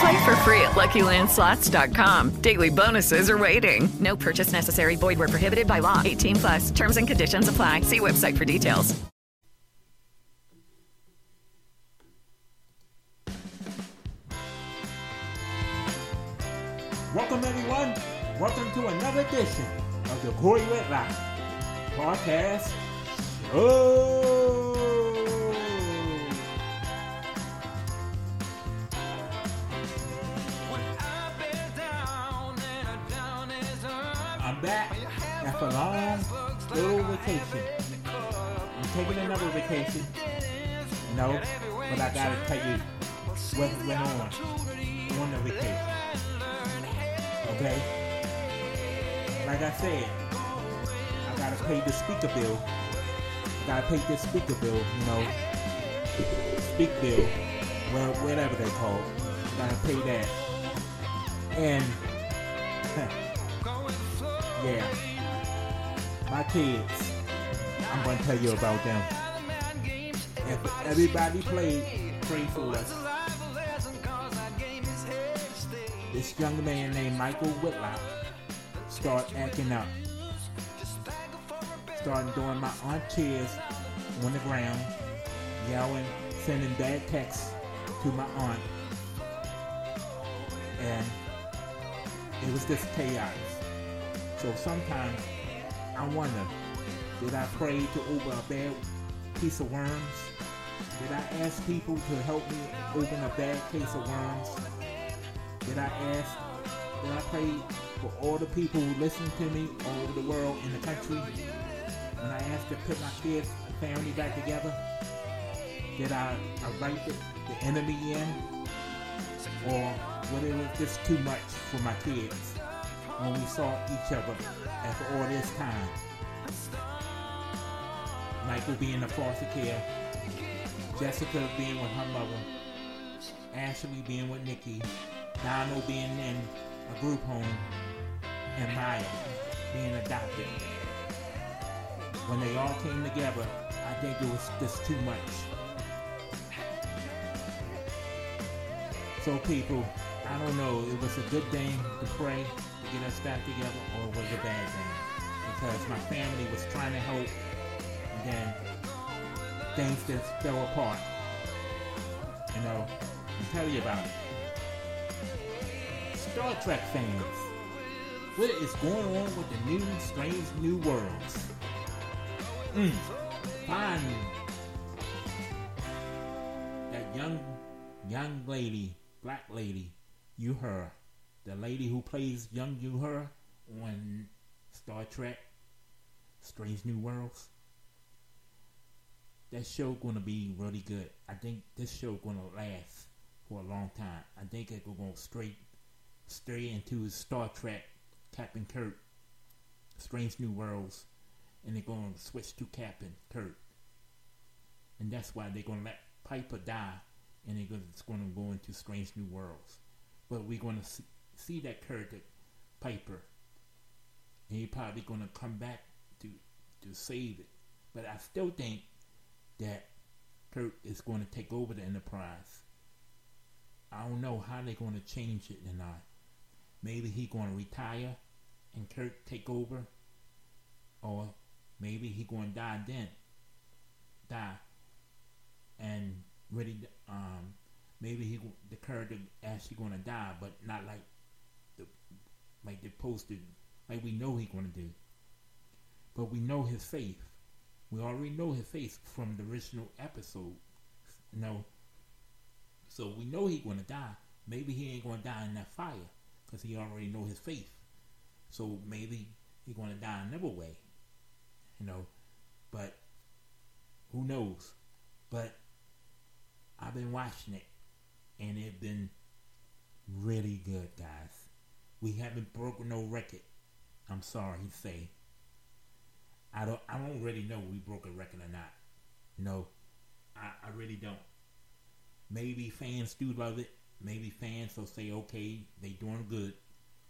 Play for free at LuckyLandSlots.com. Daily bonuses are waiting. No purchase necessary. Void where prohibited by law. 18 plus. Terms and conditions apply. See website for details. Welcome, everyone. Welcome to another edition of the Corey Whitlock Podcast Show. Back after a long little vacation. I'm taking another vacation. No, but I gotta tell you what went on on the vacation. Okay? Like I said, I gotta pay the speaker bill. I gotta pay this speaker bill, you know. Speak bill. Well, whatever they call it. Gotta pay that. And yeah. My kids. I'm gonna tell you about them. If everybody played pray for us. This young man named Michael Whitlock start acting up. Starting doing my aunt tears on the ground, yelling, sending bad texts to my aunt. And it was just chaos. So sometimes I wonder, did I pray to over a bad piece of worms? Did I ask people to help me open a bad case of worms? Did I ask, did I pray for all the people who listen to me all over the world, in the country? When I asked to put my kids family back together? Did I invite the, the enemy in? Or whether it was just too much for my kids when we saw each other after all this time? Michael being in foster care, Jessica being with her mother, Ashley being with Nikki, Donald being in a group home, and Maya being adopted. When they all came together, I think it was just too much. So people, I don't know, it was a good thing to pray get us back together or was it a bad thing? Because my family was trying to help and then things just fell apart. You know, I'll tell you about it. Star Trek fans, what is going on with the new strange new worlds? Mm, fine. That young young lady, black lady, Uhura, the lady who plays young Uhura on Star Trek, Strange New Worlds. That show gonna be really good. I think this show gonna last for a long time. I think it gonna go straight straight into Star Trek, Captain Kirk, Strange New Worlds, and they're gonna switch to Captain Kirk. And that's why they're gonna let Piper die, and it's gonna go into Strange New Worlds. But we're gonna see, see that that Piper, and he's probably gonna come back to to save it. But I still think that Kirk is going to take over the Enterprise. I don't know how they're going to change it or not. Maybe he going to retire and Kirk take over, or maybe he going to die then, die, and really, um, maybe he the character actually going to die, but not like like they posted, like we know he to do. But we know his faith. We already know his faith from the original episode. You know, so we know he gonna die. Maybe he ain't gonna die in that fire because he already know his faith. So maybe he gonna die another way. You know, but who knows? But I've been watching it, and it's been really good, guys. We haven't broken no record. I'm sorry to say. I don't. I don't really know we broke a record or not. No, I, I really don't. Maybe fans do love it. Maybe fans will say, okay, they doing good.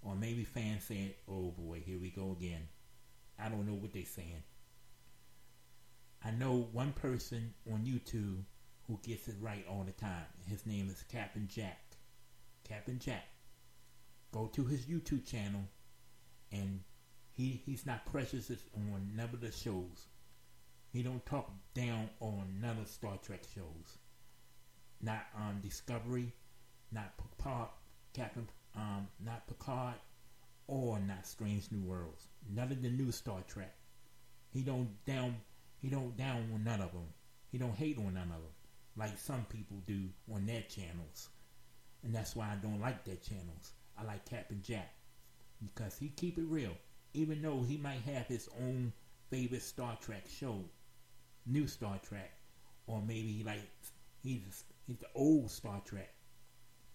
Or maybe fans say, oh boy, here we go again. I don't know what they're saying. I know one person on YouTube who gets it right all the time. His name is Captain Jack. Captain Jack. Go to his YouTube channel and he he's not precious on none of the shows. He don't talk down on none of Star Trek shows. Not on Discovery, not Picard, Captain, um, not Picard, or not Strange New Worlds. None of the new Star Trek. He don't down he don't down on none of them. He don't hate on none of them like some people do on their channels. And that's why I don't like their channels. I like Captain Jack because he keep it real. Even though he might have his own favorite Star Trek show, new Star Trek, or maybe he like he's he's the old Star Trek,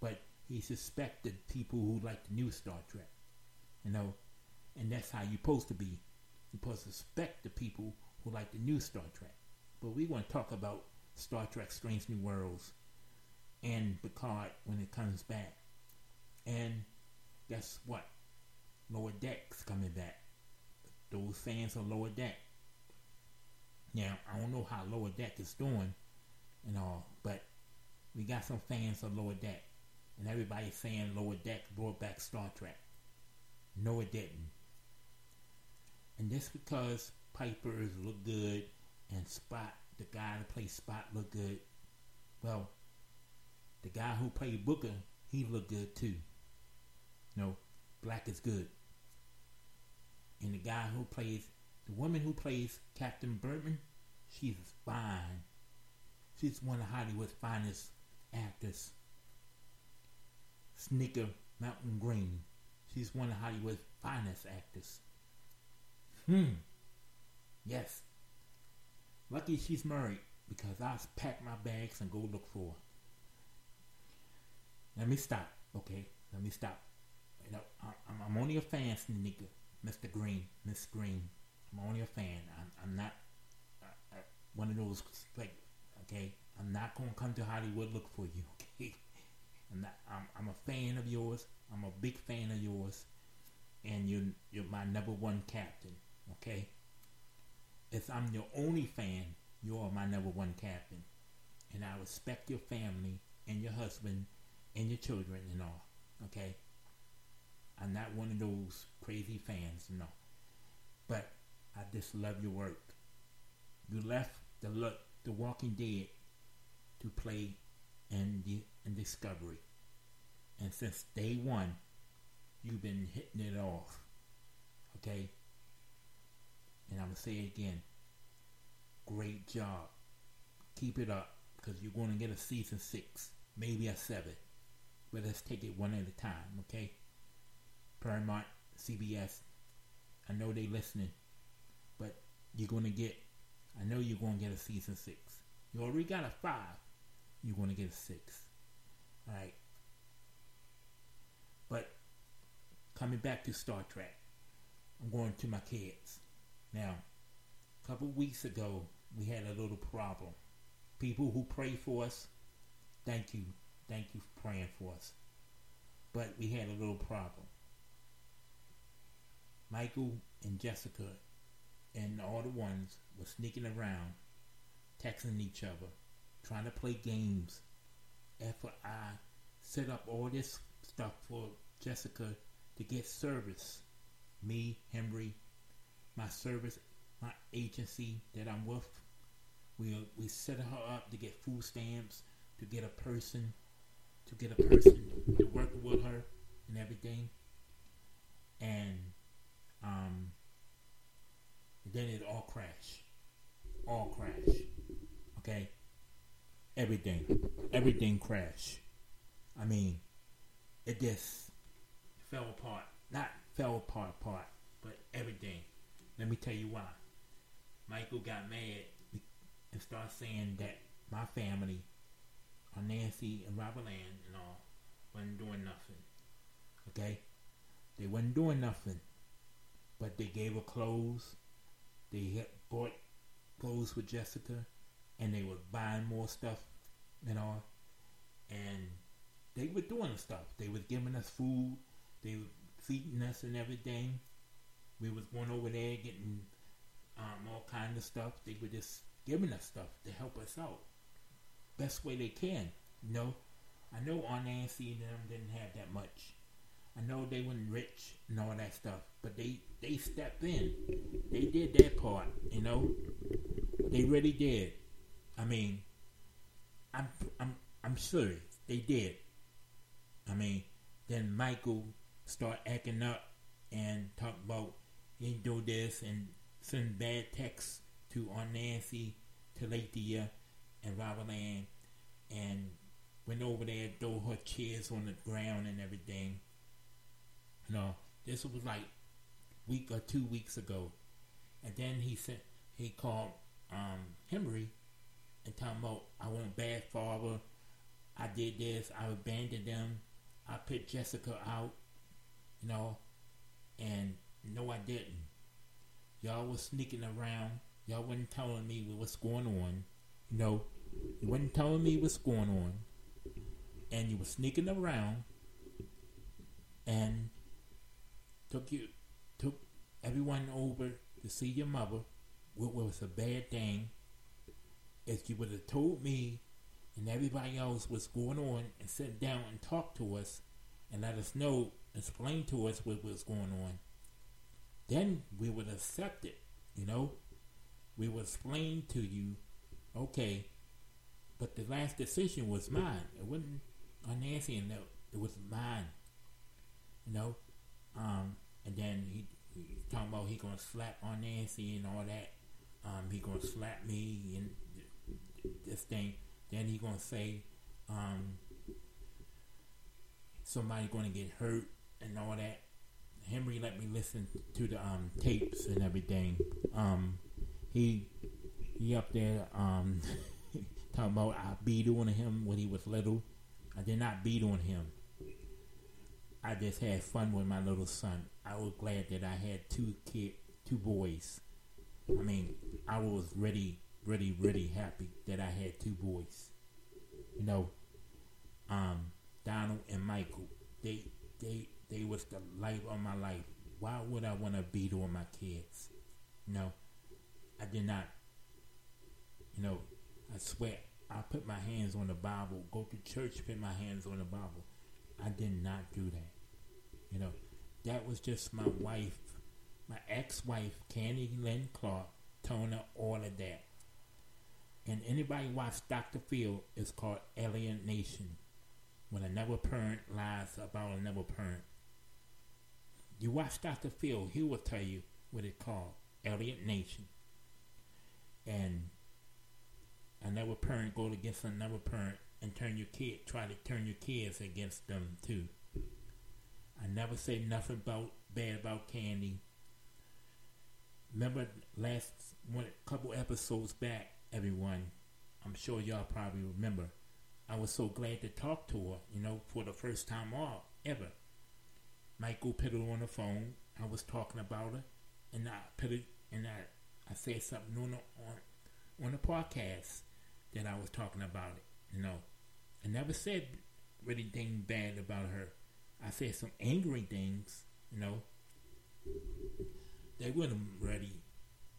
but he suspected people who like the new Star Trek, you know, and that's how you're supposed to be. You're supposed to suspect the people who like the new Star Trek. But we want to talk about Star Trek Strange New Worlds and Picard when it comes back. And guess what? Lower Deck's coming back. Those fans of Lower Deck. Now, I don't know how Lower Deck is doing and all, but we got some fans of Lower Deck. And everybody's saying Lower Deck brought back Star Trek. No, it didn't. And this because Pipers look good and Spock, the guy that plays Spock, look good. Well, the guy who played Booker, he looked good too. You know, black is good. And the guy who plays, the woman who plays Captain Burnham, she's fine. She's one of Hollywood's finest actors. Sneaker Mountain Green. She's one of Hollywood's finest actors. Hmm. Yes, Lucky she's married because I'll pack my bags and go look for her. Let me stop, okay? Let me stop. You I'm, I'm only a fan, nigga. Mr. Green, Miss Green. I'm only a fan. I'm, I'm not uh, uh, one of those, like, okay? I'm not to come to Hollywood look for you, okay? I'm, not, I'm, I'm a fan of yours. I'm a big fan of yours. And you're, you're my number one captain, okay? If I'm your only fan, you are my number one captain. And I respect your family and your husband and your children and all. Okay? I'm not one of those crazy fans, no. But I just love your work. You left the look the Walking Dead to play in the in Discovery. And since day one, you've been hitting it off. Okay? And I'm to say it again. Great job. Keep it up because you're going to get a season six, maybe a seven. But let's take it one at a time, okay? Paramount, CBS, I know they listening, but you're going to get, I know you're going to get a season six. You already got a five, you're going to get a six. Alright? But coming back to Star Trek, I'm going to my kids. Now, a couple weeks ago, we had a little problem. People who pray for us, thank you. Thank you for praying for us. But we had a little problem. Michael and Jessica and all the ones were sneaking around, texting each other, trying to play games. After I set up all this stuff for Jessica to get service, me, Henry, my service, my agency that I'm with. We we set her up to get food stamps, to get a person, to get a person to work with her and everything. And um, then it all crashed. all crashed. Okay? Everything. Everything crashed. I mean, it just fell apart. Not fell apart, apart, but everything. Let me tell you why. Michael got mad and started saying that my family, or Nancy and Robert Land and all, wasn't doing nothing. Okay? They wasn't doing nothing. But they gave her clothes. They bought clothes for Jessica. And they were buying more stuff and all. And they were doing stuff. They was giving us food. They were feeding us and everything. We was going over there getting um, all kind of stuff. They were just giving us stuff to help us out. Best way they can, you know. I know Aunt Nancy and them didn't have that much. I know they weren't rich and all that stuff, but they they stepped in. They did their part, you know. They really did. I mean, I'm I'm I'm serious. They did. I mean, then Michael start acting up and talk about he do this and send bad texts to Aunt Nancy, to Lathia, uh, and Robert and went over there, throw her chairs on the ground and everything. You know, this was like week or two weeks ago, and then he said he called um, Henry and told him about I want bad father. I did this. I abandoned them. I put Jessica out. You know, and no, I didn't. Y'all was sneaking around. Y'all wasn't telling me what's going on. You know, you wasn't telling me what's going on. And you were sneaking around and took you took everyone over to see your mother, what was a bad thing. If you would have told me and everybody else what's going on and sit down and talk to us and let us know, explain to us what was going on, then we would accept it, you know? We would explain to you, okay, but the last decision was mine. It wasn't on Nancy and it was mine. You know? Um, and then he, he talking about he gonna slap on Nancy and all that. Um, he gonna slap me and this thing. Then he gonna say, um, somebody gonna get hurt and all that. Henry let me listen to the um, tapes and everything. Um, he he up there um, talking about I beat on him when he was little. I did not beat on him. I just had fun with my little son. I was glad that I had two kid, two boys. I mean, I was really, really, really happy that I had two boys. You know, um, Donald and Michael. They, they, they was the life of my life. Why would I want to beat on my kids? You know, I did not. You know, I swear, I put my hands on the Bible, go to church, put my hands on the Bible. I did not do that. You know, that was just my wife, my ex-wife, Candy Lynn Clark, Tona, all of that. And anybody watch Dr. Phil, it's called alienation. When another parent lies about another parent. You watch Dr. Phil, he will tell you what it's called, alienation. And another parent go against another parent and turn your kid, try to turn your kids against them too. I never say nothing about bad about Candy. Remember last one couple episodes back, everyone. I'm sure y'all probably remember. I was so glad to talk to her, you know, for the first time all ever. Michael put her on the phone. I was talking about her, and I put it, and I, I said something on the, on on the podcast that I was talking about it. You know, I never said anything bad about her. I said some angry things. You know, they weren't really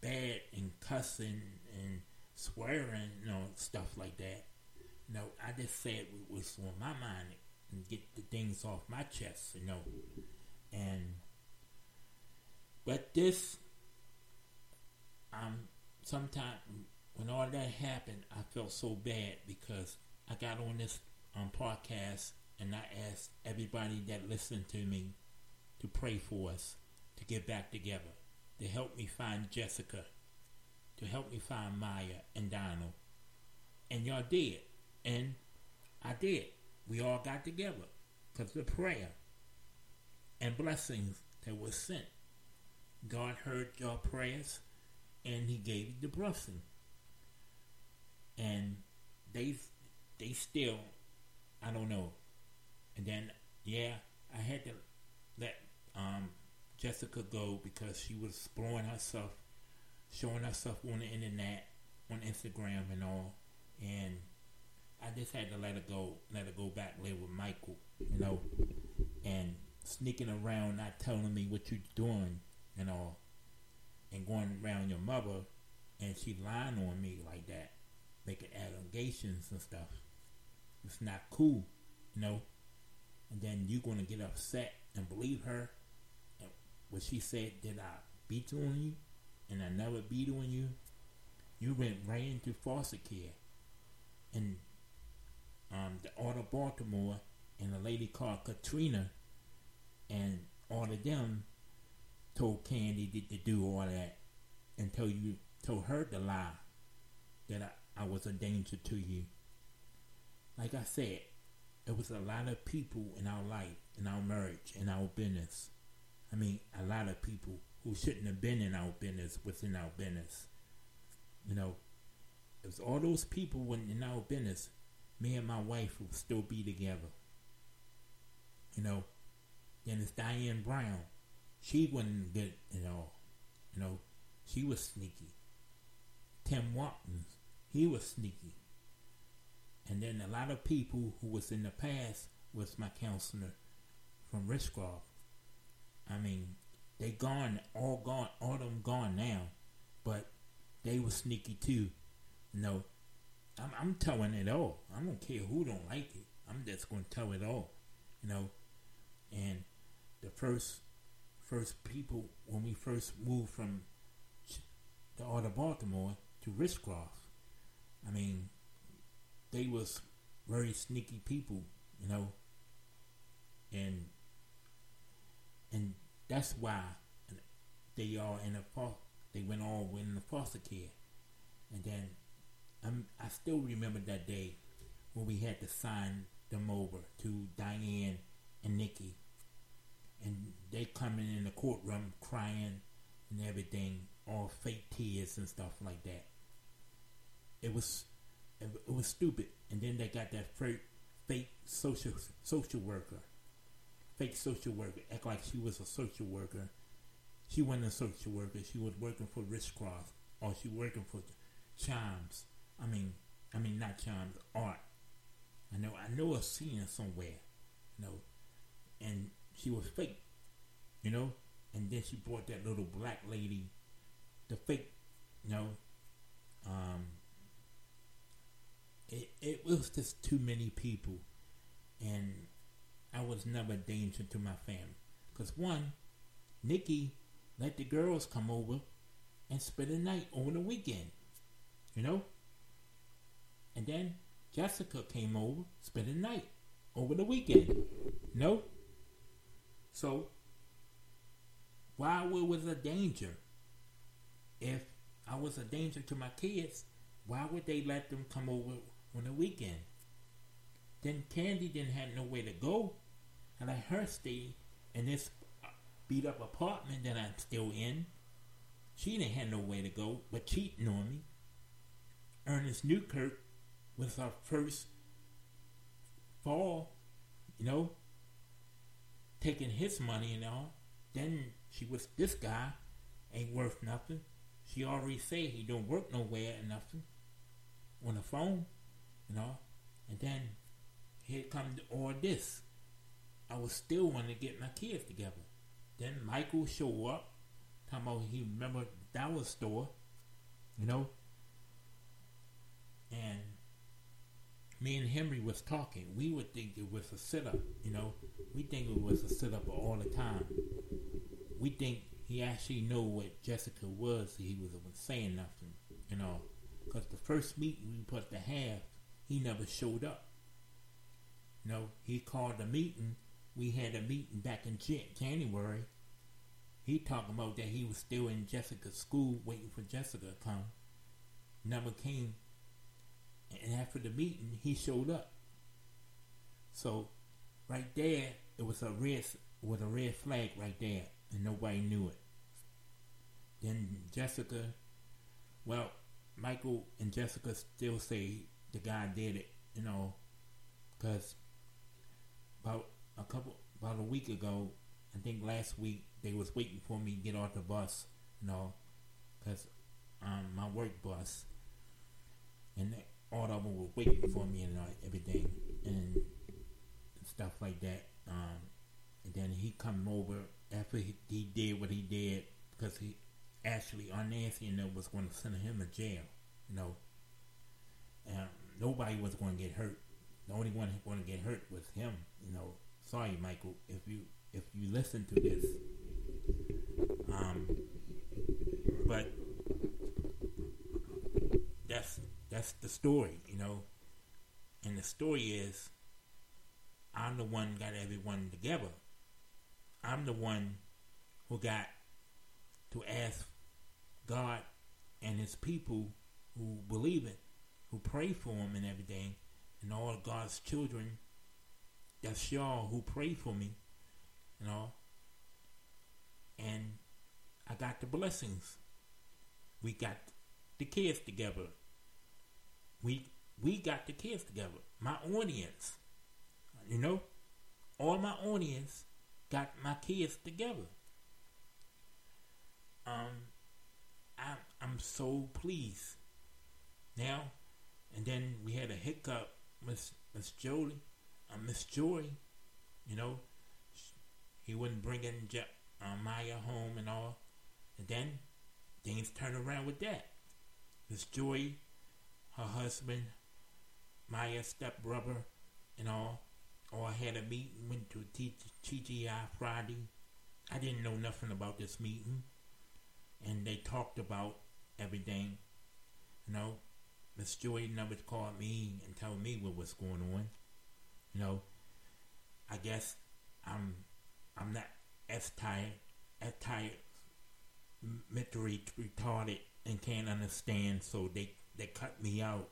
bad and cussing and swearing, you know, stuff like that. You know, I just said what was on my mind and get the things off my chest, you know. And but this, um, sometimes when all that happened, I felt so bad because I got on this um, podcast and I asked everybody that listened to me to pray for us to get back together, to help me find Jessica, to help me find Maya and Donald. And y'all did. And I did. We all got together because of prayer and blessings that were sent. God heard your prayers and he gave you the blessing. And they they still I don't know. And then yeah, I had to let um, Jessica go because she was blowing herself, showing herself on the internet, on Instagram and all. And I just had to let her go, let her go back live with Michael, you know, and sneaking around, not telling me what you're doing and all, and going around your mother, and she lying on me like that, making allegations and stuff. It's not cool, you know. And then you're gonna get upset and believe her. And what she said, did I beat on you? And I never beat on you. You went right into foster care. And um, the Arc of Baltimore and a lady called Katrina and all of them told Candy to, to do all that until you told her the lie that I, I was a danger to you. Like I said, there was a lot of people in our life, in our marriage, in our business. I mean, a lot of people who shouldn't have been in our business within our business. You know, if all those people were in our business, me and my wife would still be together. You know, then it's Diane Brown. She wasn't good at all. You know, she was sneaky. Tim Watkins, he was sneaky. And then a lot of people who was in the past was my counselor from Richcroft. I mean, they gone, all gone, all of them gone now, but they was sneaky too. You know, I'm, I'm telling it all. I don't care who don't like it. I'm just going to tell it all. You know, and the first first people when we first moved from the Arc of Baltimore to Richcroft, I mean, they was very sneaky people, you know, and and that's why they are in a they went all in the foster care, and then I'm, I still remember that day when we had to sign them over to Diane and Nikki, and they coming in the courtroom crying and everything, all fake tears and stuff like that. It was it was stupid. And then they got that fake, fake social social worker, fake social worker, act like she was a social worker. She wasn't a social worker. She was working for Richcroft, or she working for Chimes. I mean, I mean not Chimes, Arc. I know, I know a scene somewhere, you know, and she was fake, you know. And then she brought that little black lady, the fake, you know, um, it, it was just too many people, and I was never a danger to my family. Cause one, Nikki let the girls come over and spend the night over the weekend, you know. And then Jessica came over, spent the night over the weekend, know. So why was a danger? If I was a danger to my kids, why would they let them come over on the weekend. Then Candy didn't have nowhere to go, and let her stay in this beat up apartment that I'm still in. She didn't have nowhere to go but cheating on me. Ernest Newkirk was our first fall, you know, taking his money and all. Then she was this guy ain't worth nothing. She already said he don't work nowhere and nothing on the phone you know. And then here comes all this. I was still wanting to get my kids together. Then Michael show up, talking about he remember dollar store, you know. And me and Henry was talking. We would think it was a sit up, you know. We think it was a sit up all the time. We think he actually know what Jessica was. He was saying nothing, you know. Because the first meeting we put to have, he never showed up. Know, he called a meeting. We had a meeting back in January. He talking about that he was still in Jessica's school waiting for Jessica to come. never came. And after the meeting, he showed up. So, right there, it was a red, was a red flag right there, and nobody knew it. Then Jessica, well, Michael and Jessica still say the guy did it, you know, because about a couple, about a week ago, I think last week, they was waiting for me to get off the bus, you know, because um, my work bus, and all of them were waiting for me and uh, everything, and stuff like that. Um, and then he come over after he, he did what he did because he actually on Nancy and them, was going to send him to jail. You know, um, nobody was going to get hurt. The only one going to get hurt was him. You know, sorry, Michael, if you if you listen to this. Um, but that's that's the story, you know. And the story is, I'm the one got everyone together. I'm the one who got to ask God and His people who believe it, who pray for Him and everything, and all God's children. That's y'all who pray for me, you know. And I got the blessings. We got the kids together. We we got the kids together. My audience, you know, all my audience got my kids together. Um, I'm I'm so pleased. Now, and then we had a hiccup, Miss Miss Jolie, uh, Miss Joy, you know, he wasn't bringing Je- uh, Maya home and all, and then things turned around with that. Miss Joy, her husband, Maya's stepbrother, and all, all had a meeting, went to TGI Friday. I didn't know nothing about this meeting and they talked about everything. You know, Miss Joy never called me and told me what was going on. You know, I guess I'm I'm not as tired as tired mentally retarded and can't understand so they they cut me out.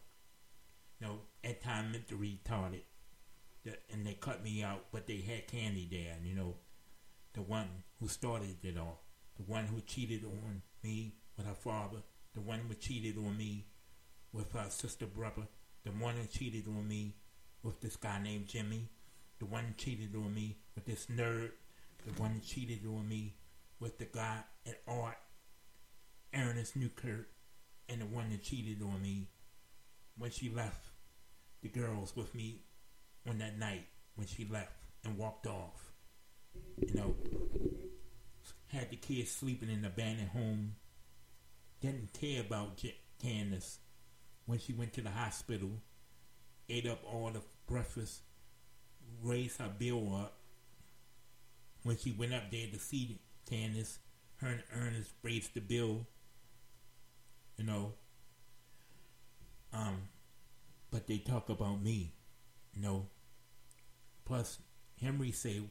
You know, at time mentally retarded. And they cut me out, but they had Candy there, you know, the one who started it all the one who cheated on me with her father, the one who cheated on me with her sister brother, the one that cheated on me with this guy named Jimmy, the one who cheated on me with this nerd, the one who cheated on me with the guy at art, Ernest Newkirk, and the one that cheated on me when she left the girls with me on that night when she left and walked off. You know, had the kids sleeping in the abandoned home, didn't care about J- Candace when she went to the hospital, ate up all the breakfast, raised her bill up. When she went up there to see Candace, her and Ernest raised the bill, you know. Um, but they talk about me, you know. Plus, Henry say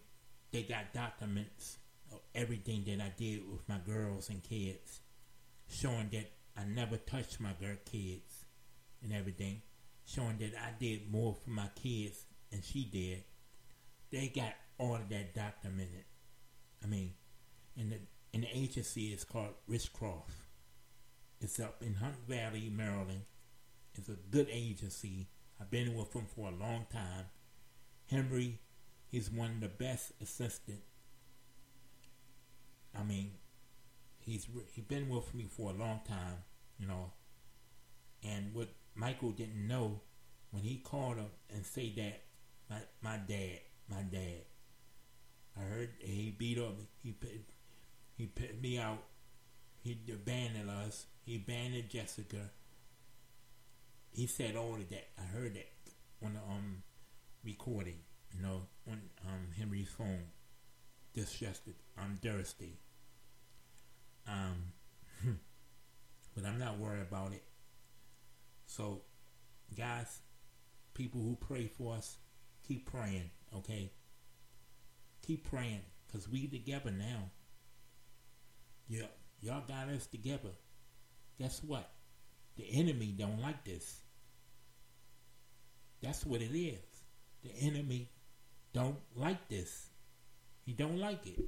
they got documents of everything that I did with my girls and kids, showing that I never touched my girl kids and everything, showing that I did more for my kids than she did. They got all of that documented. I mean, and the and the agency is called Richcroft. It's up in Hunt Valley, Maryland. It's a good agency. I've been with them for a long time. Henry, he's one of the best assistants I mean, he's he been with me for a long time, you know. And what Michael didn't know when he called him and say that my my dad, my dad. I heard he beat up. He put he put me out. He abandoned us. He abandoned Jessica. He said all of that. I heard that on the um recording, you know, on um Henry's phone. This yesterday on Thursday. Um, but I'm not worried about it. So, guys, people who pray for us, keep praying, okay? Keep praying, because we together now. Yeah, y'all got us together. Guess what? The enemy don't like this. That's what it is. The enemy don't like this. He don't like it.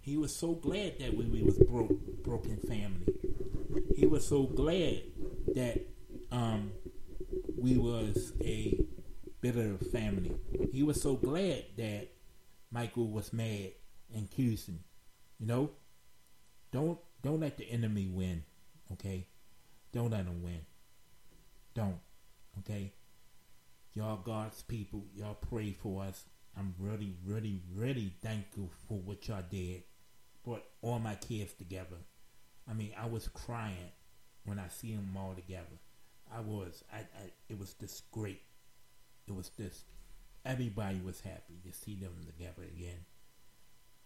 He was so glad that we, we was broke, broken family. He was so glad that um, we was a bitter family. He was so glad that Michael was mad and accusing. You know, don't don't let the enemy win. Okay, don't let him win. Don't. Okay. Y'all God's people, y'all pray for us. I'm really, really, really thankful for what y'all did. Brought all my kids together. I mean, I was crying when I see them all together. I was. I, I. It was just great. It was just. Everybody was happy to see them together again.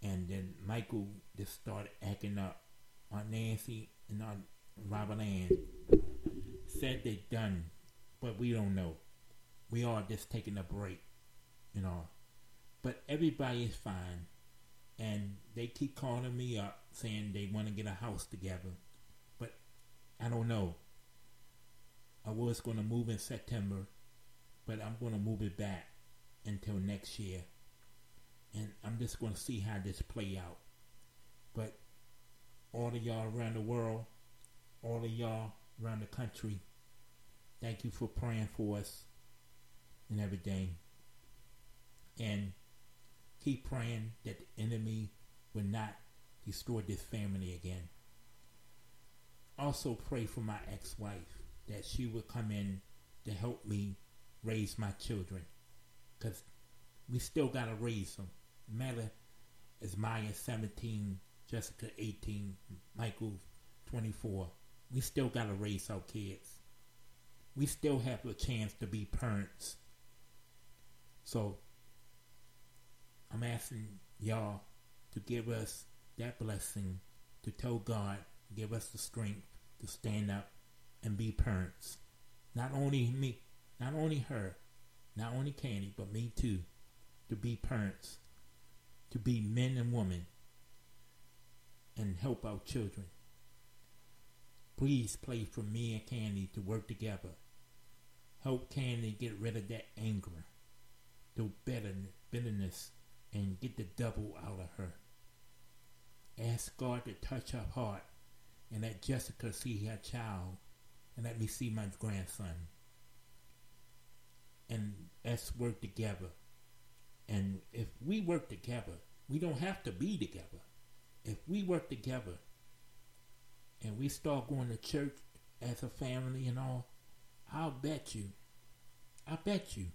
And then Michael just started acting up. on Nancy and Aunt Robert Ann said they done, but we don't know. We are just taking a break, you know. But everybody is fine. And they keep calling me up saying they want to get a house together. But I don't know. I was going to move in September, but I'm going to move it back until next year. And I'm just going to see how this play out. But all of y'all around the world, all of y'all around the country, thank you for praying for us and everything. And keep praying that the enemy will not destroy this family again. Also pray for my ex-wife that she would come in to help me raise my children. Because we still got to raise them. matter is Maya 17, Jessica 18, Michael 24. We still got to raise our kids. We still have a chance to be parents. So I'm asking y'all to give us that blessing to tell God, give us the strength to stand up and be parents. Not only me, not only her, not only Candy, but me too, to be parents, to be men and women, and help our children. Please pray for me and Candy to work together. Help Candy get rid of that anger, the bitterness, and get the double out of her. Ask God to touch her heart and let Jessica see her child and let me see my grandson. And let's work together. And if we work together, we don't have to be together. If we work together and we start going to church as a family and all, I'll bet you, I bet you,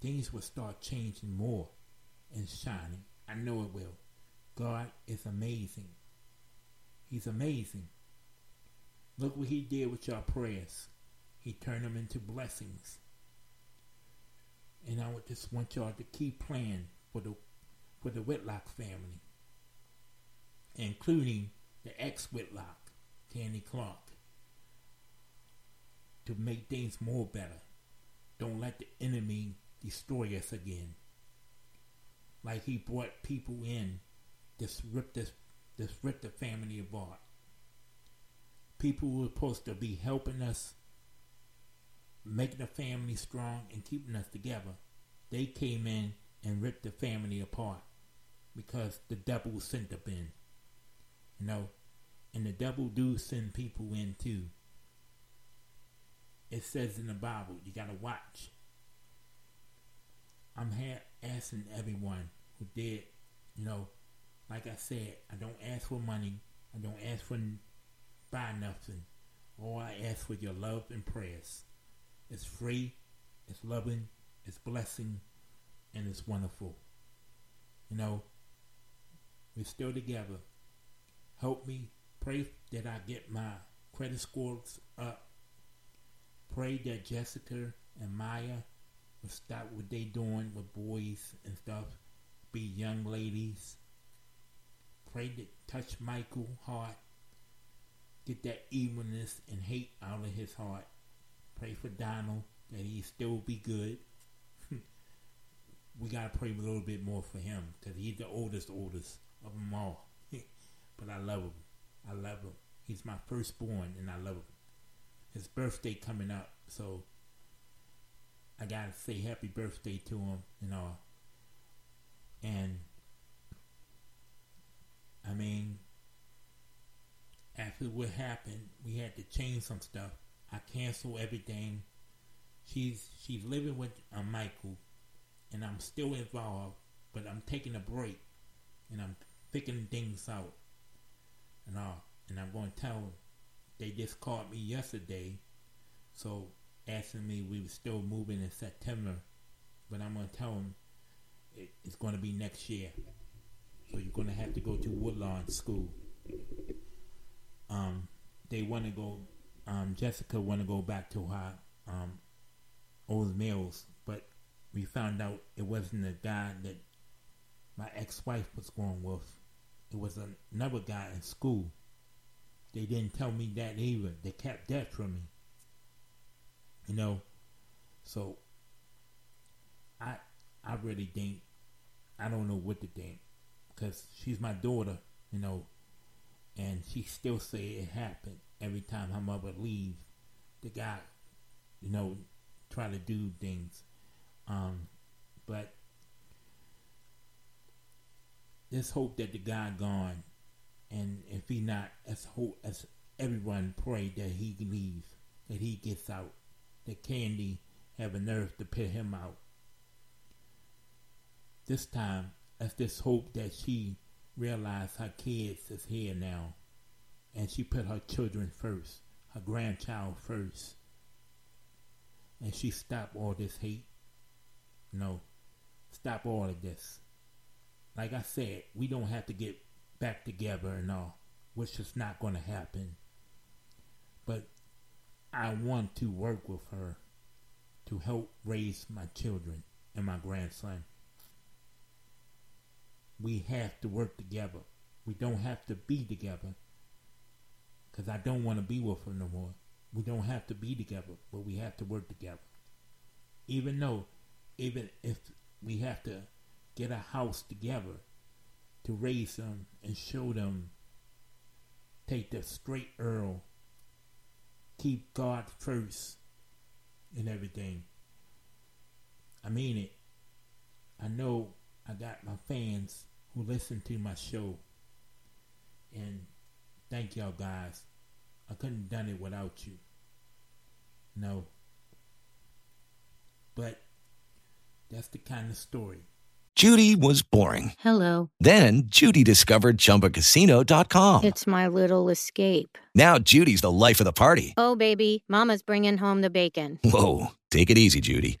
things will start changing more and shining. I know it will. God is amazing. He's amazing. Look what he did with your prayers. He turned them into blessings. And I would just want y'all to keep praying for the for the Whitlock family, including the ex Whitlock, Candy Clark, to make things more better. Don't let the enemy destroy us again. Like he brought people in, just rip this, just rip the family apart people who are supposed to be helping us, making the family strong, and keeping us together, they came in and ripped the family apart because the devil sent them in. You know, and the devil do send people in too. It says in the Bible, you gotta watch. I'm here asking everyone who did, you know, like I said, I don't ask for money. I don't ask for buy nothing. All I ask for your love and prayers. It's free, it's loving, it's blessing, and it's wonderful. You know, we're still together. Help me. Pray that I get my credit scores up. Pray that Jessica and Maya will stop what they're doing with boys and stuff. Be young ladies. Pray that touch Michael heart get that evilness and hate out of his heart. Pray for Donald that he still be good. we gotta pray a little bit more for him because he's the oldest, oldest of them all. but I love him. I love him. He's my firstborn, and I love him. his birthday coming up, so I gotta say happy birthday to him, and all. And I mean, after what happened, we had to change some stuff. I canceled everything. She's she's living with uh, Michael, and I'm still involved, but I'm taking a break, and I'm figuring things out, and all. And I'm going to tell them. They just called me yesterday, so asking me we were still moving in September, but I'm going to tell them it, it's going to be next year. So you're going to have to go to Woodlawn School. Um, they want to go. Um, Jessica want to go back to her um, old males, but we found out it wasn't the guy that my ex-wife was going with. It was another guy in school. They didn't tell me that either. They kept that from me. You know, so I I really think I don't know what to think because she's my daughter, you know, and she still say it happened every time her mother leaves. The guy, you know, try to do things, um, but let's hope that the guy gone, and if he not, let's hope as everyone pray that he leaves, that he gets out, that Candy have a nerve to put him out. This time, let's just hope that she realize her kids is here now, and she put her children first, her grandchild first, and she stop all this hate. No, stop all of this. Like I said, we don't have to get back together and all, which is not going to happen. But I want to work with her to help raise my children and my grandson. We have to work together. We don't have to be together. Because I don't want to be with her no more. We don't have to be together, but we have to work together. Even though, even if we have to get a house together to raise them and show them, take the straight Earl, keep God first and everything. I mean it. I know I got my fans who listen to my show. And thank y'all guys. I couldn't have done it without you. No. But that's the kind of story. Judy was boring. Hello. Then Judy discovered ChumbaCasino.com. It's my little escape. Now Judy's the life of the party. Oh, baby, Mama's bringing home the bacon. Whoa, take it easy, Judy.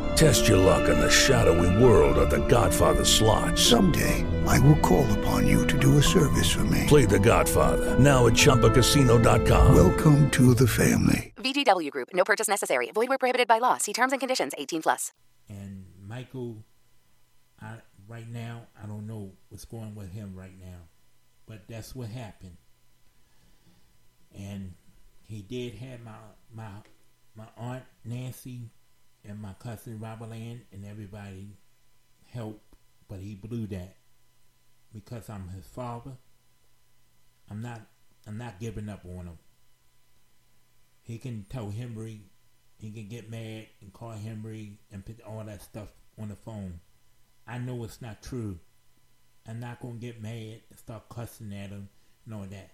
Test your luck in the shadowy world of The Godfather slot. Someday, I will call upon you to do a service for me. Play The Godfather now at ChumbaCasino.com. Welcome to the family. VGW Group. No purchase necessary. Void where prohibited by law. See terms and conditions. 18 plus. And Michael, I, right now, I don't know what's going with him right now, but that's what happened. And he did have my my my aunt Nancy and my cousin Robert Land and everybody help, but he blew that because I'm his father. I'm not I'm not giving up on him. He can tell Henry, he can get mad and call Henry and put all that stuff on the phone. I know it's not true. I'm not gonna get mad and start cussing at him and all that.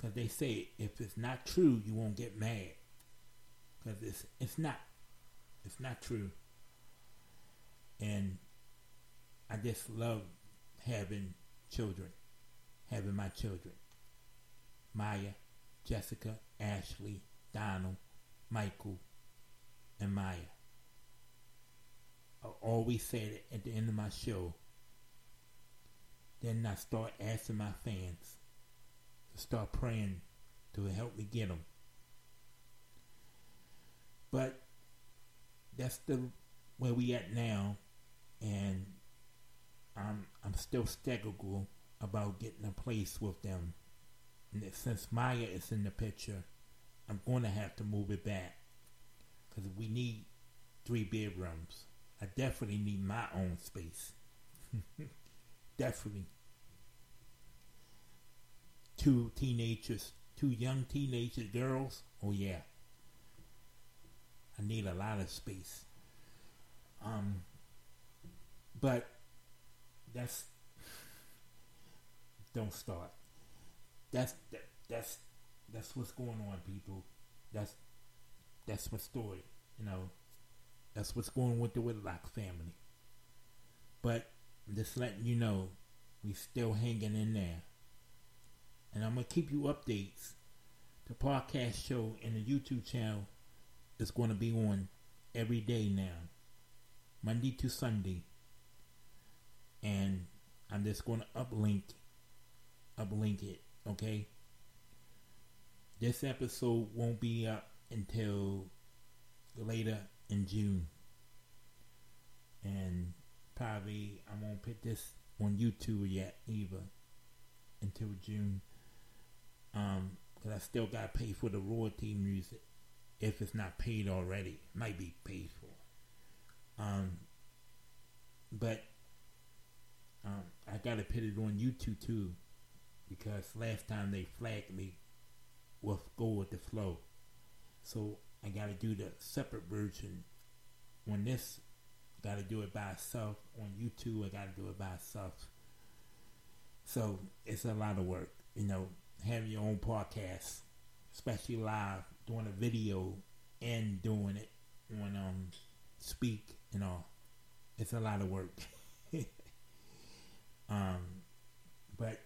Cause they say if it's not true, you won't get mad. Cause it's it's not. It's not true. And I just love having children, having my children. Maya, Jessica, Ashley, Donald, Michael, and Maya. I always say it at the end of my show. then I start asking my fans to start praying to help me get them. But that's the where we at now, and I'm I'm still skeptical about getting a place with them. And since Maya is in the picture, I'm going to have to move it back because we need three bedrooms. I definitely need my own space. definitely. Two teenagers, two young teenage girls. Oh yeah. I need a lot of space. Um, but that's don't start. That's that, that's that's what's going on, people. That's that's my story. You know, that's what's going with the Whitlock family. But just letting you know, we still hanging in there, and I'm gonna keep you updates. The podcast show and the YouTube channel is going to be on every day now, Monday to Sunday, and I'm just going to uplink, uplink it. Okay. This episode won't be up until later in June. And probably I won't put this on YouTube yet either until June. Um, cause I still gotta pay for the royalty music if it's not paid already. It might be paid for. Um, but um, I gotta put it on YouTube too because last time they flagged me with Go with the Flow. So I gotta do the separate version. On this, gotta do it by itself. On YouTube, I gotta do it by itself. So it's a lot of work, you know, having your own podcast, especially live, doing a video and doing it on um speak and all. It's a lot of work. um but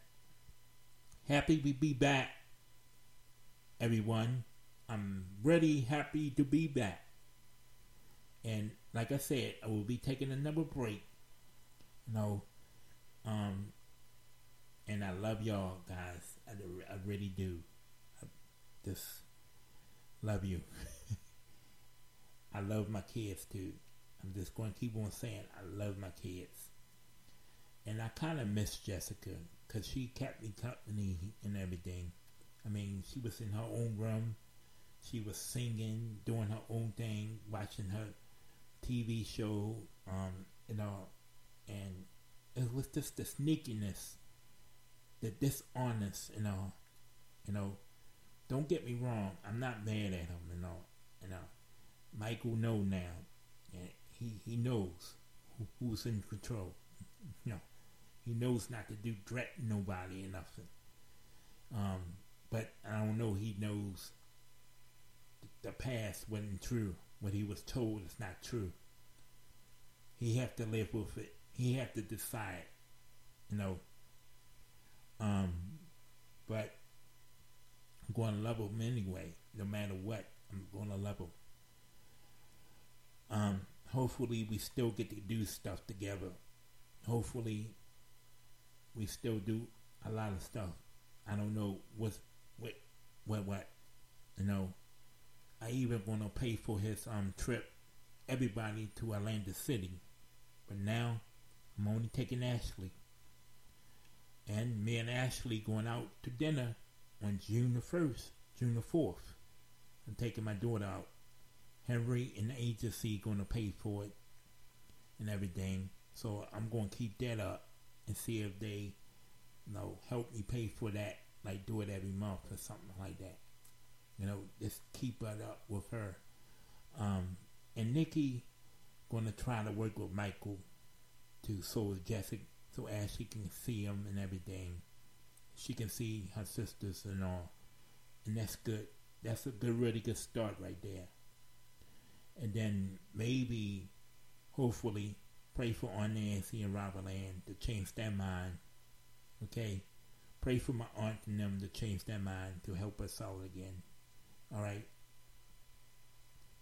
happy to be back everyone. I'm ready, happy to be back. And like I said, I will be taking another break. You know, um, and I love y'all guys. I, I really do. I just love you. I love my kids too. I'm just going to keep on saying I love my kids. And I kind of miss Jessica because she kept me company and everything. I mean, she was in her own room. She was singing, doing her own thing, watching her TV show, um, you know, and it was just the sneakiness, the dishonest, you know, you know. Don't get me wrong, I'm not mad at him, you know, you know. Michael know now, and he he knows who, who's in control, you know. He knows not to do threaten nobody or nothing. Um, but I don't know. He knows the past wasn't true. What he was told is not true. He have to live with it. He have to decide. You know. Um, but I'm going to love him anyway, no matter what. I'm going to love him. Um, hopefully we still get to do stuff together. Hopefully we still do a lot of stuff. I don't know what's what what what you know. I even want to pay for his um trip, everybody to Atlanta City, but now I'm only taking Ashley, and me and Ashley going out to dinner on June the first, June the fourth. I'm taking my daughter out. Henry and the agency gonna pay for it and everything. So I'm gonna keep that up and see if they, you know, help me pay for that. Like do it every month or something like that. You know, just keep it up with her. Um, and Nikki gonna try to work with Michael to so Jessica so Ashley can see him and everything. She can see her sisters and all. And that's good. That's a good really good start right there. And then maybe hopefully pray for Aunt Nancy and Robert Land to change their mind. Okay? Pray for my aunt and them to change their mind to help us out again. Alright?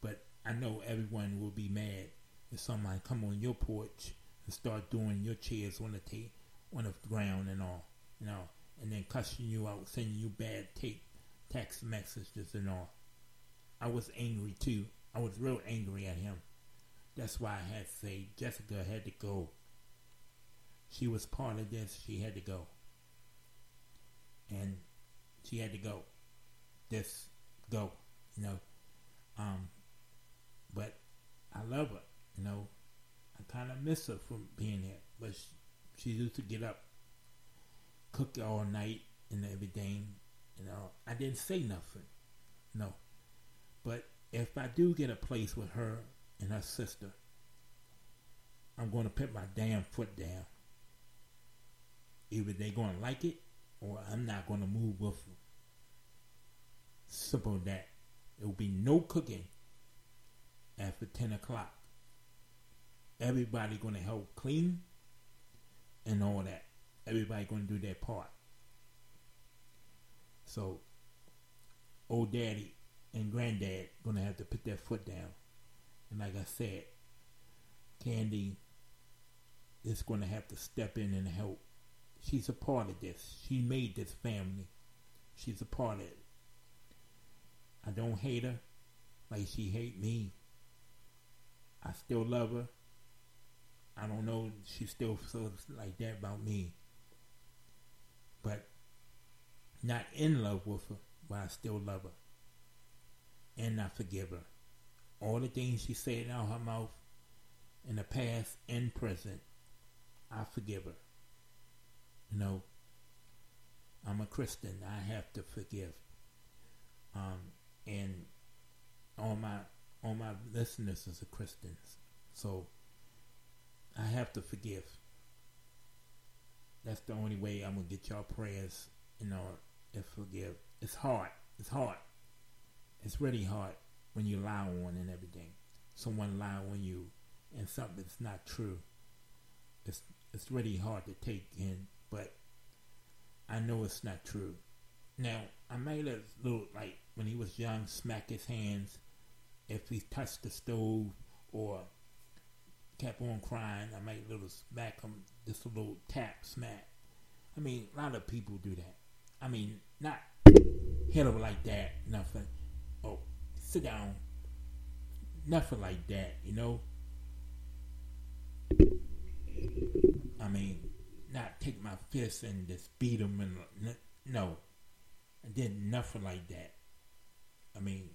But I know everyone will be mad if somebody come on your porch and start doing your chairs on the ta- on the ground and all, you know, and then cussing you out, sending you bad tape, text messages and all. I was angry too. I was real angry at him. That's why I had to say Jessica had to go. She was part of this. She had to go. And she had to go. Just go, you know. Um, but I love her, you know. I kind of miss her from being here, but she, she used to get up, cook all night and everything. You know, I didn't say nothing, no. But if I do get a place with her and her sister, I'm going to put my damn foot down. Either they're going to like it or I'm not going to move with them. Simple that. There will be no cooking after 10 o'clock. Everybody going to help clean and all that. Everybody going to do their part. So, old daddy and granddad going to have to put their foot down. And like I said, Candy is going to have to step in and help. She's a part of this. She made this family. She's a part of it. I don't hate her like she hate me. I still love her. I don't know she still feels like that about me. But not in love with her, but I still love her. And I forgive her. All the things she said out of her mouth in the past and present, I forgive her. You know, I'm a Christian. I have to forgive. Um, and all my all my listeners are Christians, so I have to forgive. That's the only way I'm gonna get y'all prayers, you know, and forgive. It's hard. It's hard. It's really hard when you lie on and everything. Someone lie on you and something's not true. It's it's really hard to take in, but I know it's not true. Now I made a little like when he was young, smack his hands if he touched the stove or kept on crying. I might little smack him, just a little tap smack. I mean, a lot of people do that. I mean, not hit him like that, nothing. Oh, sit down. Nothing like that, you know. I mean, not take my fist and just beat him and no, I did nothing like that. I mean,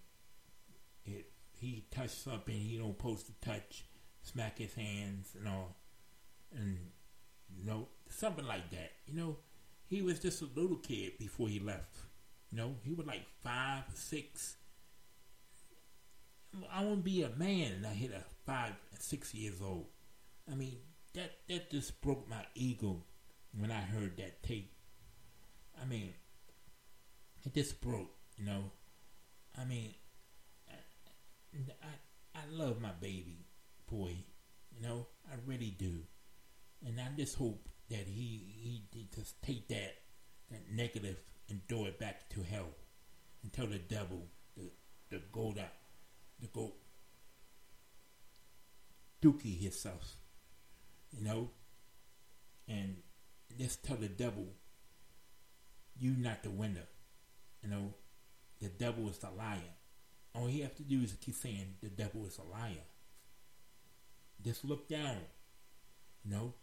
it he touched something he don't supposed to touch, smack his hands and all, and you know something like that. You know, he was just a little kid before he left. You know, he was like five, six. I want to be a man and I hit a five, six years old. I mean, that that just broke my ego when I heard that tape. I mean, it just broke, you know. I mean, I, I, I love my baby boy, you know, I really do, and I just hope that he he just take that that negative and throw it back to hell and tell the devil to to go uh, that to go dookie himself, you know, and just tell the devil you not the winner, you know, the devil is the liar. All you have to do is keep saying the devil is a liar. Just look down. You know,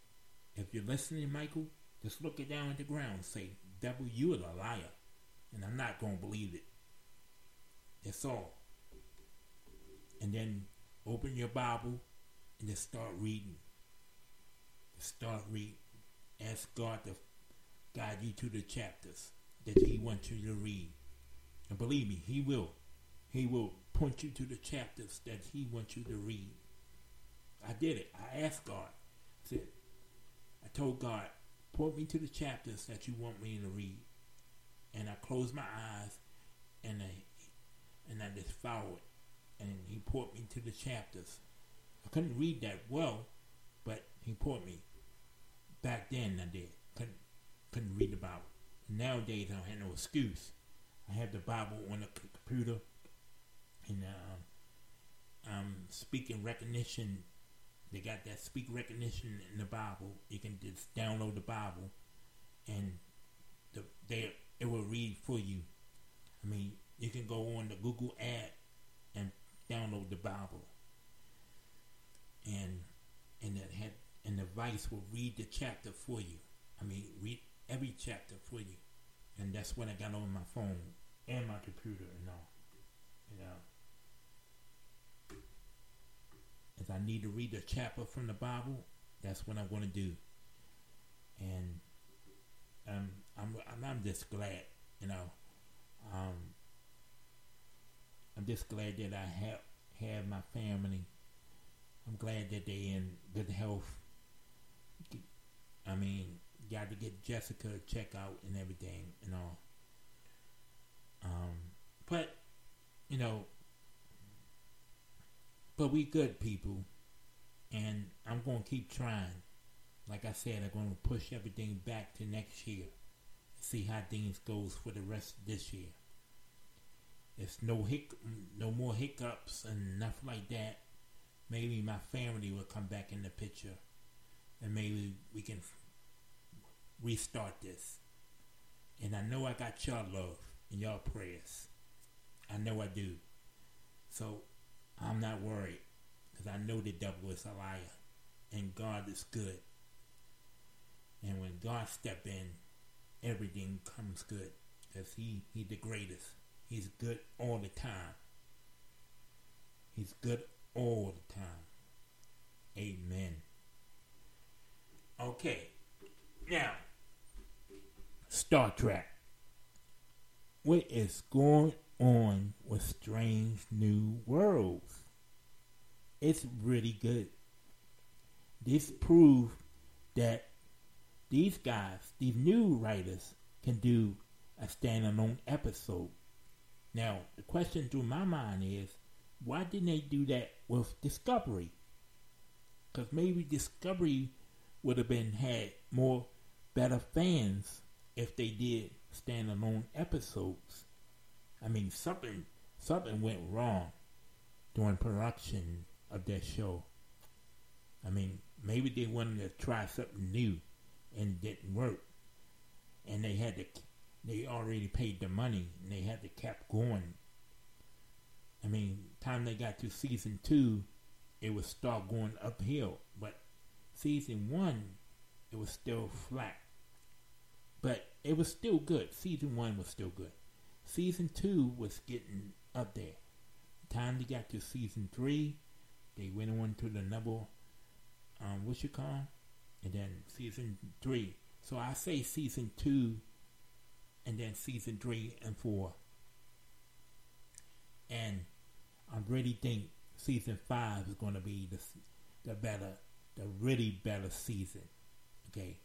if you're listening, Michael, just look it down at the ground and say, Devil, you are the liar. And I'm not going to believe it. That's all. And then open your Bible and just start reading. Just start reading. Ask God to guide you to the chapters that He wants you to read. And believe me, He will. He will point you to the chapters that He wants you to read. I did it. I asked God. I said, I told God, point me to the chapters that you want me to read. And I closed my eyes and I and I just followed. And he put me to the chapters. I couldn't read that well, but he put me. Back then I did. Couldn't couldn't read the Bible. Nowadays I don't have no excuse. I have the Bible on the computer and uh, I'm speaking recognition they got that speak recognition in the Bible. You can just download the Bible, and the, they it will read for you. I mean, you can go on the Google app and download the Bible, and and that had and the device will read the chapter for you. I mean, read every chapter for you, and that's what I got on my phone and my computer and all. You know. If I need to read a chapter from the Bible, that's what I'm going to do. And um, I'm, I'm, I'm just glad, you know. Um, I'm just glad that I have have my family. I'm glad that they're in good health. I mean, got to get Jessica check out and everything, and all. Um, but you know, but we good people, and I'm gonna keep trying. Like I said, I'm gonna push everything back to next year. See how things goes for the rest of this year. There's no hic, no more hiccups and nothing like that. Maybe my family will come back in the picture, and maybe we can restart this. And I know I got y'all love and y'all prayers. I know I do. So I'm not worried because I know the devil is a liar and God is good. And when God step in, everything comes good because he, he the greatest. He's good all the time. He's good all the time. Amen. Okay. Now, Star Trek. What is going on with Strange New Worlds. It's really good. This proves that these guys, these new writers, can do a standalone episode. Now, the question through my mind is, why didn't they do that with Discovery? Because maybe Discovery would have been had more better fans if they did standalone episodes. I mean, something something went wrong during production of that show. I mean, maybe they wanted to try something new and didn't work, and they had to. They already paid the money, and they had to keep going. I mean, time they got to season two, it would start going uphill. But season one, it was still flat. But it was still good. Season one was still good. Season two was getting up there. Time they got to season three, they went on to the number, um, what you call, and then season three. So I say season two, and then season three and four. And I really think season five is going to be the the better, the really better season. Okay,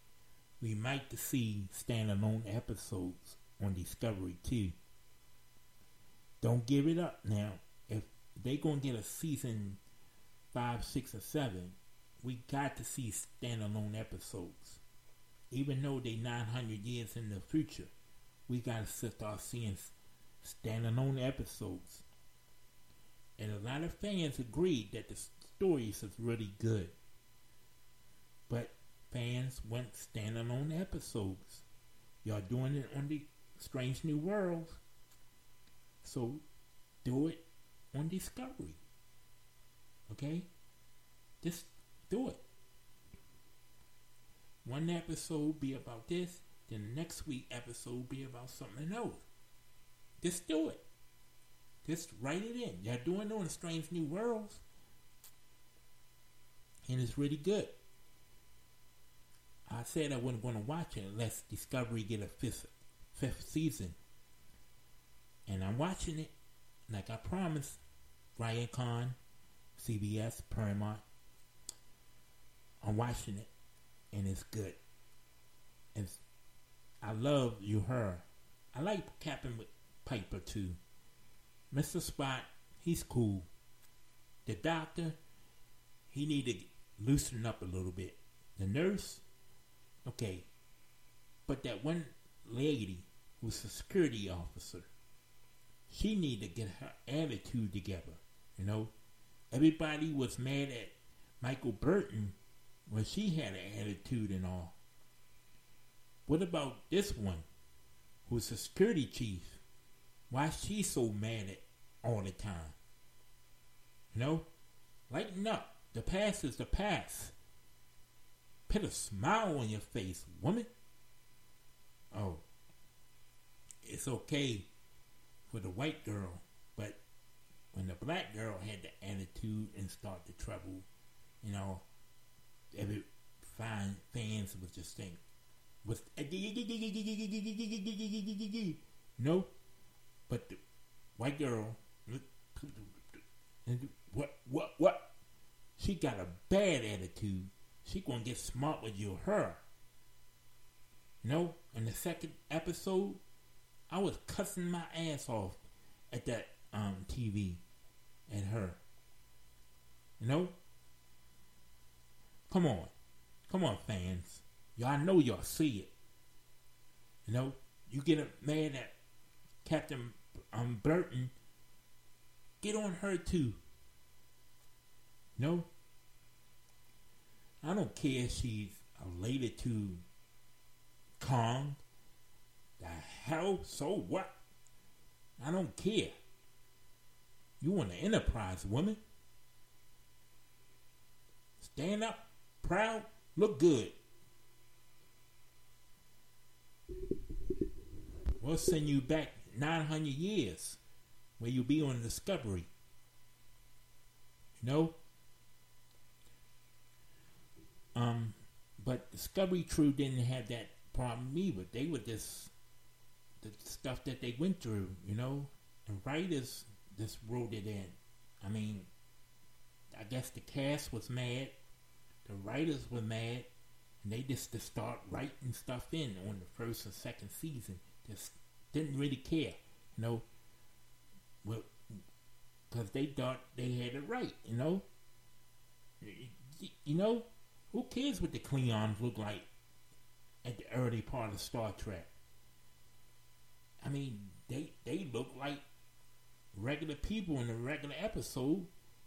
we might see standalone episodes on Discovery too. Don't give it up now. If they gonna get a season five, six, or seven, we got to see standalone episodes. Even though they 900 years in the future, we got to start seeing standalone episodes. And a lot of fans agreed that the stories is really good. But fans want standalone episodes. Y'all doing it on the Strange New Worlds. So do it on Discovery. Okay? Just do it. One episode be about this, then the next week episode be about something else. Just do it. Just write it in. Y'all doing it on Strange New Worlds. And it's really good. I said I wasn't going to watch it unless Discovery get a fifth fifth season. And I'm watching it, like I promised. Viacom, CBS, Paramount. I'm watching it, and it's good. It's, I love Uhura. I like Captain Piper too. Mr. Spock, he's cool. The doctor, he need to loosen up a little bit. The nurse, okay. But that one lady who's a security officer, she need to get her attitude together. You know, everybody was mad at Michael Burnham, when she had an attitude and all. What about this one, who's a security chief? Why she so mad at all the time? You know, lighten up. The past is the past. Put a smile on your face, woman. Oh, it's okay for the white girl, but when the black girl had the attitude and started the trouble, you know, every fine fans was just saying, was no, but the white girl, what, what, what? She got a bad attitude. She gonna get smart with you, her. No, in the second episode, I was cussing my ass off at that um TV at her. You know? Come on. Come on, fans. Y'all know y'all see it. You know? You get mad at Captain um, Burnham. Get on her too. No? I don't care if she's related to Khan. The hell? So what? I don't care. You want an enterprise woman? Stand up, proud, look good. We'll send you back 900 years where you'll be on Discovery. You know? Um, but Discovery Crew didn't have that problem either. They were just the stuff that they went through, you know? And writers just wrote it in. I mean, I guess the cast was mad, the writers were mad, and they just to start writing stuff in on the first and second season. Just didn't really care, you know, well, because they thought they had it right, you know. You know, who cares what the Klingons look like at the early part of Star Trek? I mean, they they look like regular people in the regular episode.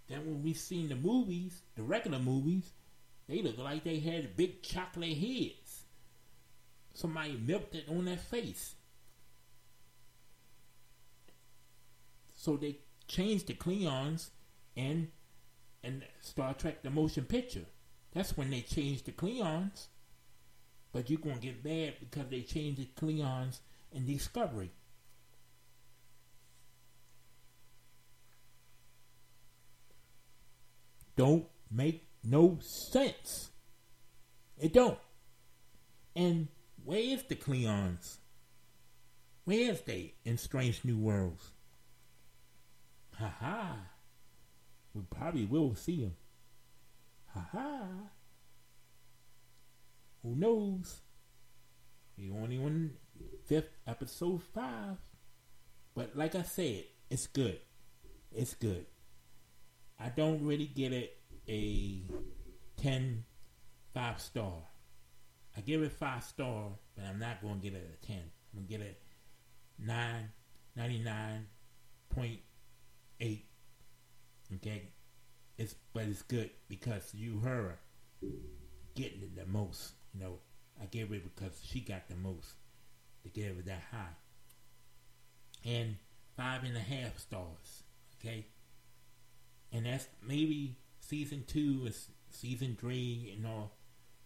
Then when we seen the movies, the regular movies, they look like they had big chocolate heads. Somebody milked it on their face. So they changed the Klingons and and Star Trek the motion picture. That's when they changed the Klingons. But you're gonna get mad because they changed the Klingons in Discovery. Don't make no sense. It don't. And where is the Klingons? Where is they in Strange New Worlds? Ha ha. We probably will see them. Ha ha. Who knows? We only on fifth episode five. But like I said, it's good. It's good. I don't really get it a 10 5 star. I give it 5 star, but I'm not going to get it a 10. I'm going to get it 9 99.8. Okay? It's but it's good because Uhura getting it the most, you know. I gave it because she got the most to give it that high. And five and a half stars. Okay? and that's maybe season two is season three and all.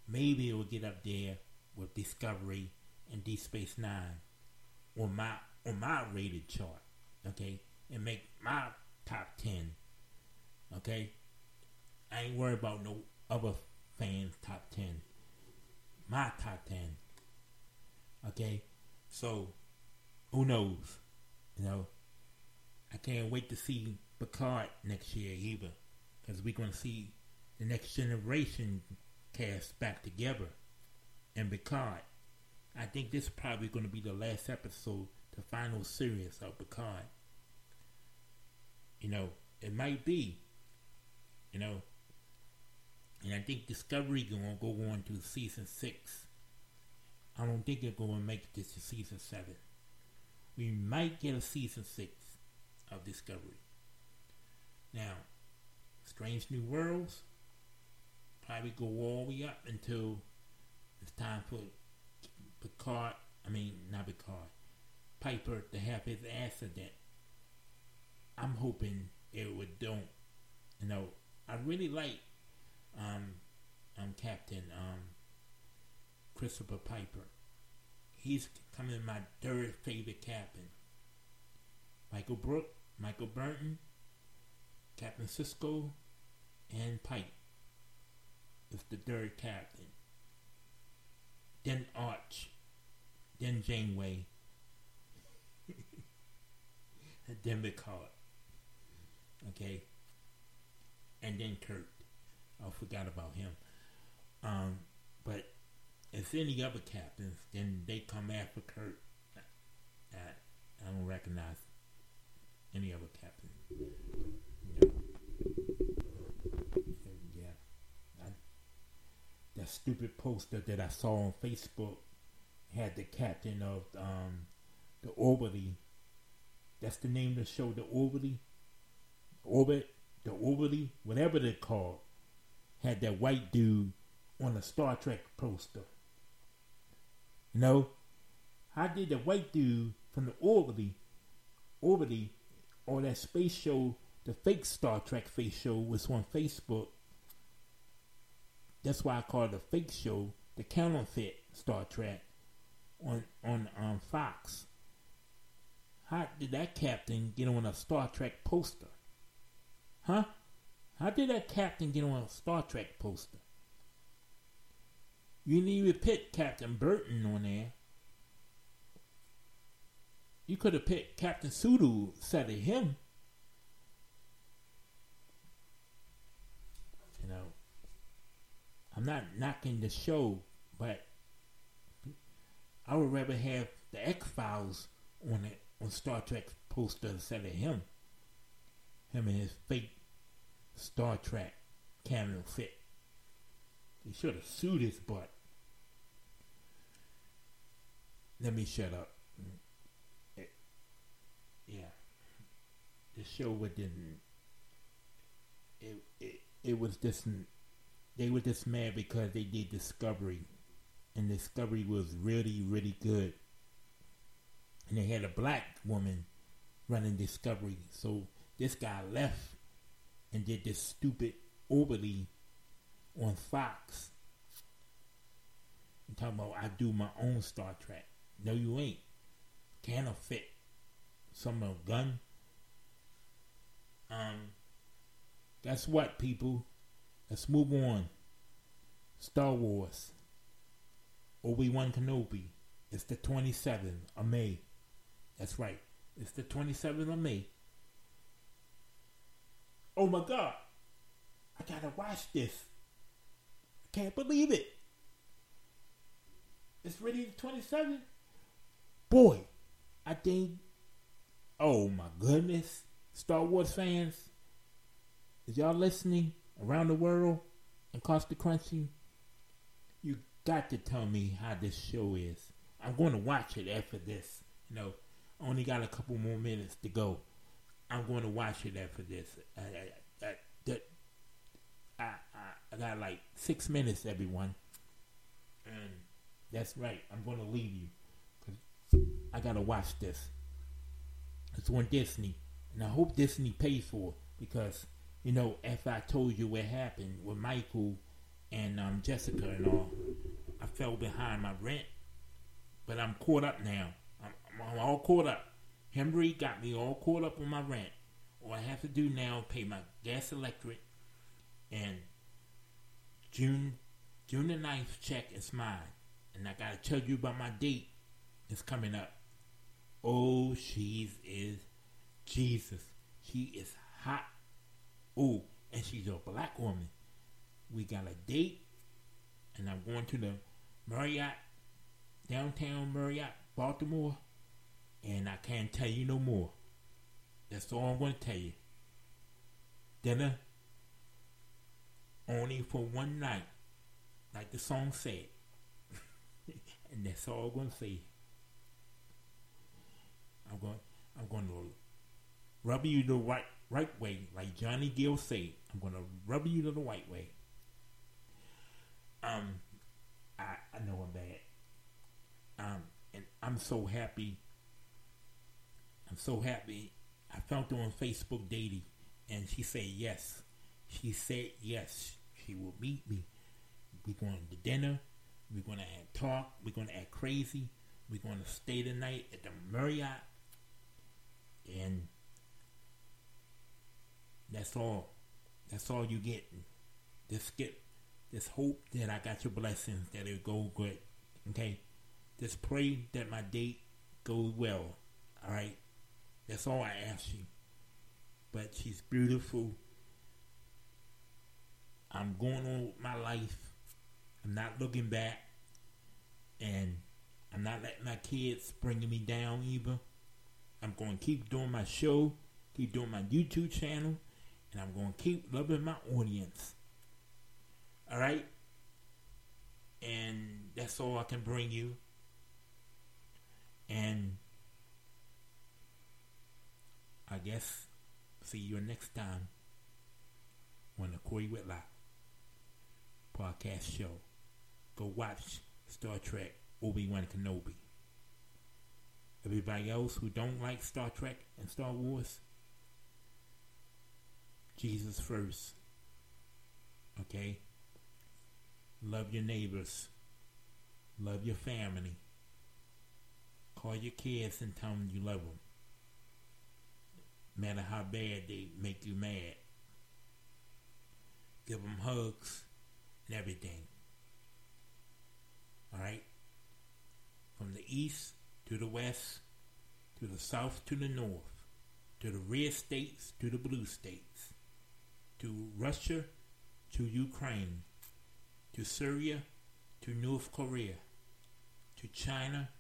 Maybe it will get up there with Discovery and Deep Space Nine on my on my rated chart. Okay, and make my top ten. Okay, I ain't worried about no other fans' top ten. My top ten. Okay, so who knows? You know, I can't wait to see Picard next year either, because we're going to see the next generation cast back together and Picard. I think this is probably going to be the last episode, the final series of Picard. You know, it might be. You know, and I think Discovery going to go on to season six. I don't think they're going to make this to season seven. We might get a season six of Discovery. Now, Strange New Worlds, probably go all the way up until it's time for Picard, I mean, not Picard, Piper to have his accident. I'm hoping it would don't. You know, I really like um, um Captain um Christopher Piper. He's coming my third favorite captain. Michael Brook, Michael Burnham, Captain Sisko, and Pike is the third captain. Then Arch, then Janeway, and then Picard. Okay, and then Kirk. I forgot about him. Um, but if any other captains, then they come after Kirk. I, I don't recognize any other captain. Yeah. I, that stupid poster that I saw on Facebook had the captain of um, the Orbital. That's the name of the show, the Orbital. Orbit, the Orbital, whatever they're called, had that white dude on a Star Trek poster. You know, how did the white dude from the Orbital, Orbital, or that space show, the fake Star Trek face show was on Facebook. That's why I call it a fake show, the counterfeit Star Trek on on um, Fox. How did that captain get on a Star Trek poster? Huh? How did that captain get on a Star Trek poster? You didn't even pick Captain Burnham on there. You could have picked Captain Sulu instead of him. You know, I'm not knocking the show, but I would rather have the X Files on it on Star Trek poster instead of him. Him and his fake Star Trek cameo fit. He should have sued his butt. Let me shut up. It, yeah, the show would didn't. It it it was just they were just mad because they did Discovery, and Discovery was really really good. And they had a black woman running Discovery, so this guy left and did this stupid overly on Fox. I'm talking about I do my own Star Trek. No, you ain't. Can't fit some a gun. Um, guess what, people? Let's move on. Star Wars. Obi Wan Kenobi. It's the 27th of May. That's right. It's the 27th of May. Oh my God. I gotta watch this. I can't believe it. It's ready the 27th. Boy, I think. Oh my goodness. Star Wars fans. Is y'all listening around the world and Costa Crunchy? You got to tell me how this show is. I'm going to watch it after this. You know, only got a couple more minutes to go. I'm going to watch it after this. I, I, I, I got like six minutes, everyone. And that's right. I'm going to leave you. I got to watch this. It's on Disney. And I hope Disney pays for it. Because, you know, if I told you what happened with Michael and um, Jessica and all, I fell behind my rent. But I'm caught up now. I'm, I'm all caught up. Henry got me all caught up on my rent. All I have to do now is pay my gas, electric, and June June the 9th check is mine. And I gotta tell you about my date. It's coming up. Oh, she is Jesus. She is hot. Oh, and she's a black woman. We got a date, and I'm going to the Marriott, downtown Marriott, Baltimore and I can't tell you no more. That's all I'm going to tell you. Dinner only for one night, like the song said. and that's all I'm going to say. I'm going, I'm going to rub you the right, right way, like Johnny Gill said. I'm going to rub you the right way. Um, I I know I'm bad. Um, and I'm so happy. I'm so happy. I found her on Facebook dating, and she said yes. She said yes. She will meet me. We're going to dinner. We're going to talk. We're going to act crazy. We're going to stay the night at the Marriott. And that's all. That's all you get. Just get just hope that I got your blessings, that it go good. Okay? Just pray that my date goes well. Alright? That's all I ask you. But she's beautiful. I'm going on with my life. I'm not looking back. And I'm not letting my kids bringing me down either. I'm going to keep doing my show, keep doing my YouTube channel, and I'm going to keep loving my audience. All right? And that's all I can bring you. And I guess see you next time on the Corey Whitlock podcast show. Go watch Star Trek Obi-Wan Kenobi. Everybody else who don't like Star Trek and Star Wars, Jesus first. Okay? Love your neighbors. Love your family. Call your kids and tell them you love them. Matter how bad they make you mad. Give them hugs and everything. Alright? From the east to the west, to the south to the north, to the red states to the blue states, to Russia to Ukraine, to Syria to North Korea, to China,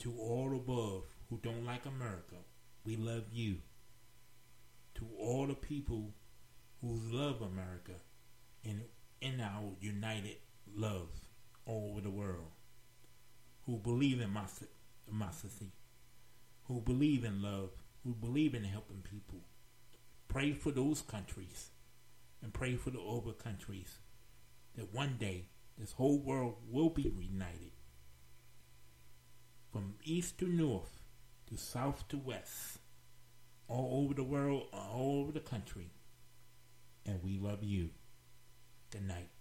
to all above who don't like America. We love you. To all the people who love America in, in our united love all over the world, who believe in democracy, who believe in love, who believe in helping people. Pray for those countries and pray for the other countries that one day this whole world will be reunited. From east to north, to south to west, all over the world, all over the country. And we love you. Good night.